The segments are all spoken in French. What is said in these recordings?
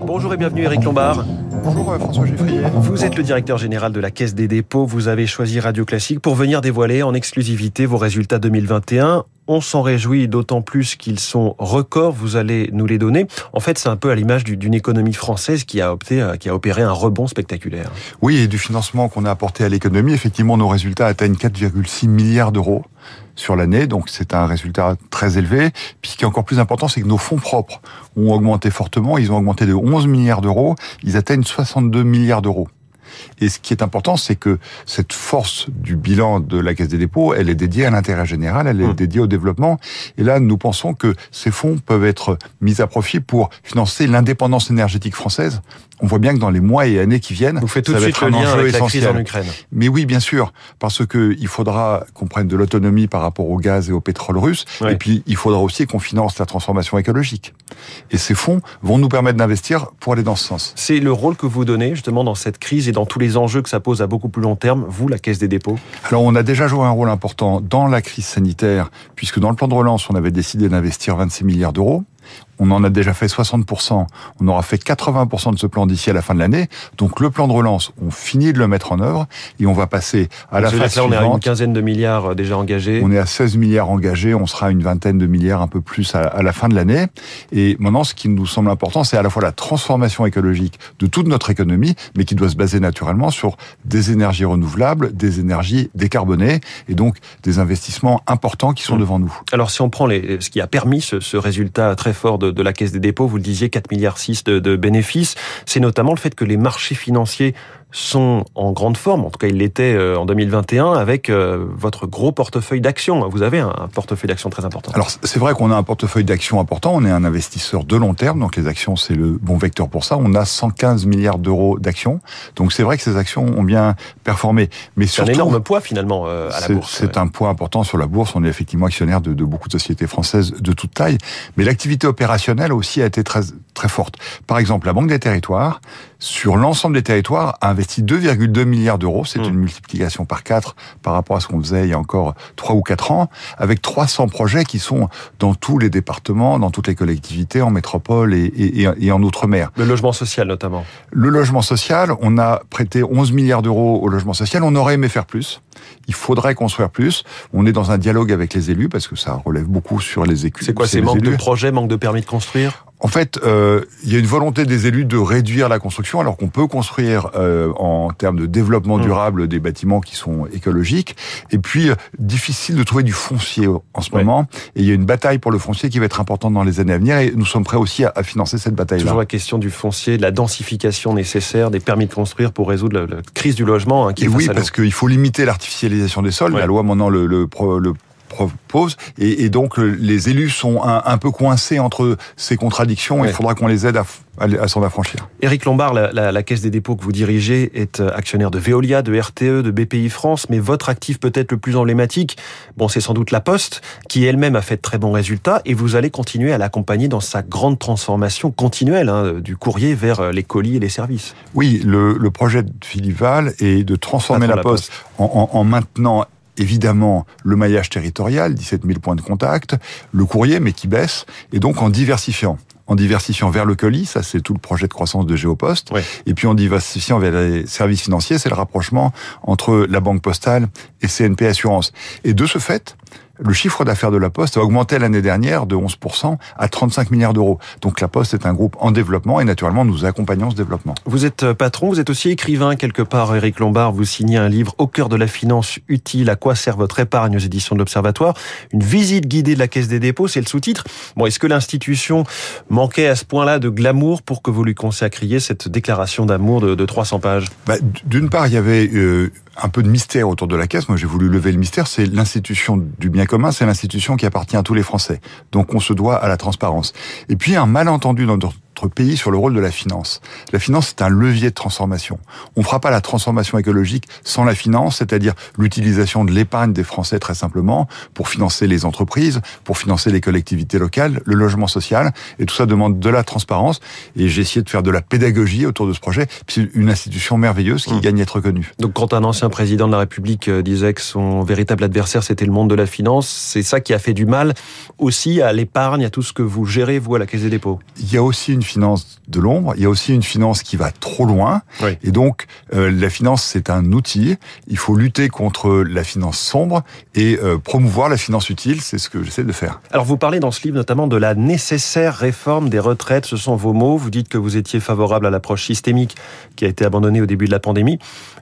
Bonjour et bienvenue Eric Lombard. Bonjour euh, François Geffrier. Vous êtes le directeur général de la Caisse des dépôts. Vous avez choisi Radio Classique pour venir dévoiler en exclusivité vos résultats 2021. On s'en réjouit d'autant plus qu'ils sont records. Vous allez nous les donner. En fait, c'est un peu à l'image d'une économie française qui a opté, euh, qui a opéré un rebond spectaculaire. Oui, et du financement qu'on a apporté à l'économie. Effectivement, nos résultats atteignent 4,6 milliards d'euros sur l'année, donc c'est un résultat très élevé. Puis ce qui est encore plus important, c'est que nos fonds propres ont augmenté fortement, ils ont augmenté de 11 milliards d'euros, ils atteignent 62 milliards d'euros. Et ce qui est important, c'est que cette force du bilan de la Caisse des dépôts, elle est dédiée à l'intérêt général, elle est mmh. dédiée au développement. Et là, nous pensons que ces fonds peuvent être mis à profit pour financer l'indépendance énergétique française. On voit bien que dans les mois et années qui viennent, vous faites tout de suite le lien avec la crise en Ukraine. Mais oui, bien sûr, parce que il faudra qu'on prenne de l'autonomie par rapport au gaz et au pétrole russe, et puis il faudra aussi qu'on finance la transformation écologique. Et ces fonds vont nous permettre d'investir pour aller dans ce sens. C'est le rôle que vous donnez justement dans cette crise et dans tous les enjeux que ça pose à beaucoup plus long terme, vous, la Caisse des dépôts? Alors, on a déjà joué un rôle important dans la crise sanitaire, puisque dans le plan de relance, on avait décidé d'investir 26 milliards d'euros. On en a déjà fait 60%. On aura fait 80% de ce plan d'ici à la fin de l'année. Donc le plan de relance, on finit de le mettre en œuvre et on va passer à la phase suivante. On est à une quinzaine de milliards euh, déjà engagés. On est à 16 milliards engagés. On sera à une vingtaine de milliards, un peu plus à, la fin de l'année. Et maintenant, ce qui nous semble important, c'est à la fois la transformation écologique de toute notre économie, mais qui doit se baser naturellement sur des énergies renouvelables, des énergies décarbonées et donc des investissements importants qui sont mmh. devant nous. Alors si on prend les, ce qui a permis ce, ce résultat très fort de de, la Caisse des dépôts, vous le disiez, 4 milliards 6 de, de bénéfices, c'est notamment le fait que les marchés financiers sont en grande forme, en tout cas ils l'étaient euh, en 2021 avec euh, votre gros portefeuille d'actions. Vous avez un portefeuille d'actions très important. Alors c'est vrai qu'on a un portefeuille d'actions important, on est un investisseur de long terme, donc les actions c'est le bon vecteur pour ça. On a 115 milliards d'euros d'actions, donc c'est vrai que ces actions ont bien performé. Mais c'est un énorme poids finalement euh, à la bourse. C'est un poids important sur la bourse, on est effectivement actionnaire de, de beaucoup de sociétés françaises de toute taille, mais l'activité opérationnelle aussi a été très, très forte. Par exemple, la Banque des Territoires, sur l'ensemble des territoires, a investi 2,2 milliards d'euros. C'est mmh. une multiplication par 4 par rapport à ce qu'on faisait il y a encore 3 ou 4 ans, avec 300 projets qui sont dans tous les départements, dans toutes les collectivités, en métropole et, et, et en outre-mer. Le logement social notamment. Le logement social, on a prêté 11 milliards d'euros au logement social. On aurait aimé faire plus. Il faudrait construire plus. On est dans un dialogue avec les élus parce que ça relève beaucoup sur les écus. C'est quoi C'est manque de projets, manque de permis de construire? En fait, euh, il y a une volonté des élus de réduire la construction, alors qu'on peut construire euh, en termes de développement mmh. durable des bâtiments qui sont écologiques. Et puis, euh, difficile de trouver du foncier en ce moment. Et il y a une bataille pour le foncier qui va être importante dans les années à venir. Et nous sommes prêts aussi à, financer cette bataille-là. Toujours la question du foncier, de la densification nécessaire, des permis de construire pour résoudre la, crise du logement. Hein, qui et oui, parce qu'il faut limiter l'artificialisation des sols. La loi maintenant le, le, le Et, donc, les élus sont un, peu coincés entre ces contradictions. Il faudra qu'on les aide à, à, s'en affranchir. Éric Lombard, la, Caisse des dépôts que vous dirigez, est euh, actionnaire de Veolia, de RTE, de BPI France, mais votre actif peut-être le plus emblématique, bon, c'est sans doute La Poste, qui elle-même a fait de très bons résultats, et vous allez continuer à l'accompagner dans sa grande transformation continuelle hein, du courrier vers euh, les colis et les services. Oui, le, projet de Philippe Val est de transformer la, Poste, En, en maintenant évidemment le maillage territorial, 17 000 points de contact, le courrier, mais qui baisse, et donc en diversifiant. En diversifiant vers le colis, ça c'est tout le projet de croissance de Géopost, et puis en diversifiant vers les services financiers, c'est le rapprochement entre la banque postale et CNP Assurance. Et de ce fait, le chiffre d'affaires de la Poste a augmenté l'année dernière de 11% à 35 milliards d'euros. Donc la Poste est un groupe en développement et naturellement nous accompagnons ce développement. Vous êtes euh, patron, vous êtes aussi écrivain quelque part, Eric Lombard. Vous signez un livre au cœur de la finance utile. À quoi sert votre épargne aux éditions de l'Observatoire? Une visite guidée de la Caisse des dépôts, c'est le sous-titre. Bon, est-ce que l'institution manquait à ce point-là de glamour pour que vous lui consacriez cette déclaration d'amour de, 300 pages? Bah, D'une part, il y avait euh, un peu de mystère autour de la caisse. Moi, j'ai voulu lever le mystère. C'est l'institution du bien commun, c'est l'institution qui appartient à tous les Français. Donc, on se doit à la transparence. Et puis, un malentendu dans notre pays sur le rôle de la finance. La finance, c'est un levier de transformation. On ne fera pas la transformation écologique sans la finance, c'est-à-dire l'utilisation de l'épargne des Français très simplement pour financer les entreprises, pour financer les collectivités locales, le logement social. Et tout ça demande de la transparence. Et j'ai essayé de faire de la pédagogie autour de ce projet. C'est une institution merveilleuse qui mmh. gagne à être reconnue. Donc quand un ancien président de la République euh, disait que son véritable adversaire, c'était le monde de la finance, c'est ça qui a fait du mal aussi à l'épargne, à tout ce que vous gérez, vous, à la Caisse des dépôts? Il y a aussi une finance de l'ombre, il y a aussi une finance qui va trop loin. Et donc, euh, la finance, c'est un outil. Il faut lutter contre la finance sombre et euh, promouvoir la finance utile. C'est ce que j'essaie de faire. Alors, vous parlez dans ce livre notamment de la nécessaire réforme des retraites. Ce sont vos mots. Vous dites que vous étiez favorable à l'approche systémique qui a été abandonnée au début de la pandémie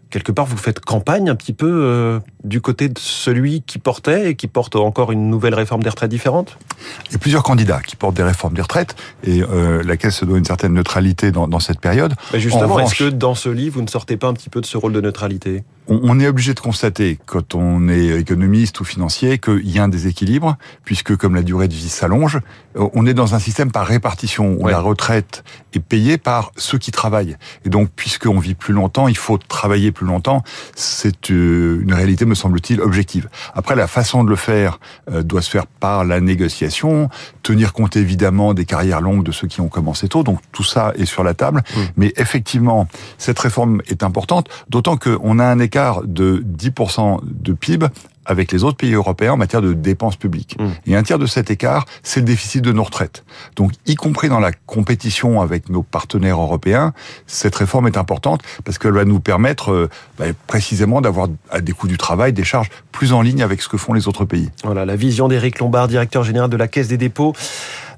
quelque part, vous faites campagne un petit peu euh, du côté de celui qui portait et qui porte encore une nouvelle réforme des retraites différente? Il y a plusieurs candidats qui portent des réformes des retraites et la Caisse se doit une certaine neutralité dans, dans cette période. Mais justement, est-ce que dans ce livre, vous ne sortez pas un petit peu de ce rôle de neutralité? On, est obligé de constater, quand on est économiste ou financier, qu'il y a un déséquilibre, puisque comme la durée de vie s'allonge, on est dans un système par répartition, où la retraite est payée par ceux qui travaillent. Et donc, puisqu'on vit plus longtemps, il faut travailler plus longtemps. C'est euh, une réalité, me semble-t-il, objective. Après, la façon de le faire euh, doit se faire par la négociation, tenir compte évidemment des carrières longues de ceux qui ont commencé tôt. Donc, tout ça est sur la table. Mmh. Mais effectivement, cette réforme est importante, d'autant qu'on a un écart de 10% de PIB avec les autres pays européens en matière de dépenses publiques. Mmh. Et un tiers de cet écart, c'est le déficit de nos retraites. Donc, y compris dans la compétition avec nos partenaires européens, cette réforme est importante parce qu'elle va nous permettre euh, bah, précisément d'avoir à des coûts du travail des charges plus en ligne avec ce que font les autres pays. Voilà la vision d'Éric Lombard, directeur général de la Caisse des dépôts.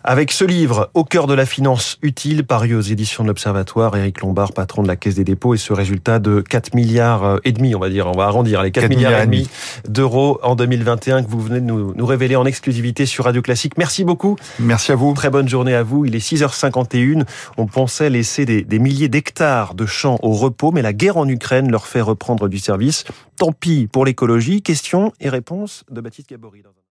Avec ce livre, Au cœur de la finance utile, paru aux éditions de l'Observatoire, Éric Lombard, patron de la Caisse des dépôts, et ce résultat de 4 milliards euh, et demi, on va dire, on va arrondir, les 4, milliards, et demi d'euros en 2021 que vous venez de nous, nous révéler en exclusivité sur Radio Classique. Merci beaucoup. Merci à vous. Très bonne journée à vous. Il est 6h51. On pensait laisser des, des milliers d'hectares de champs au repos, mais la guerre en Ukraine leur fait reprendre du service. Tant pis pour l'écologie. Questions et réponses de Baptiste Gabory.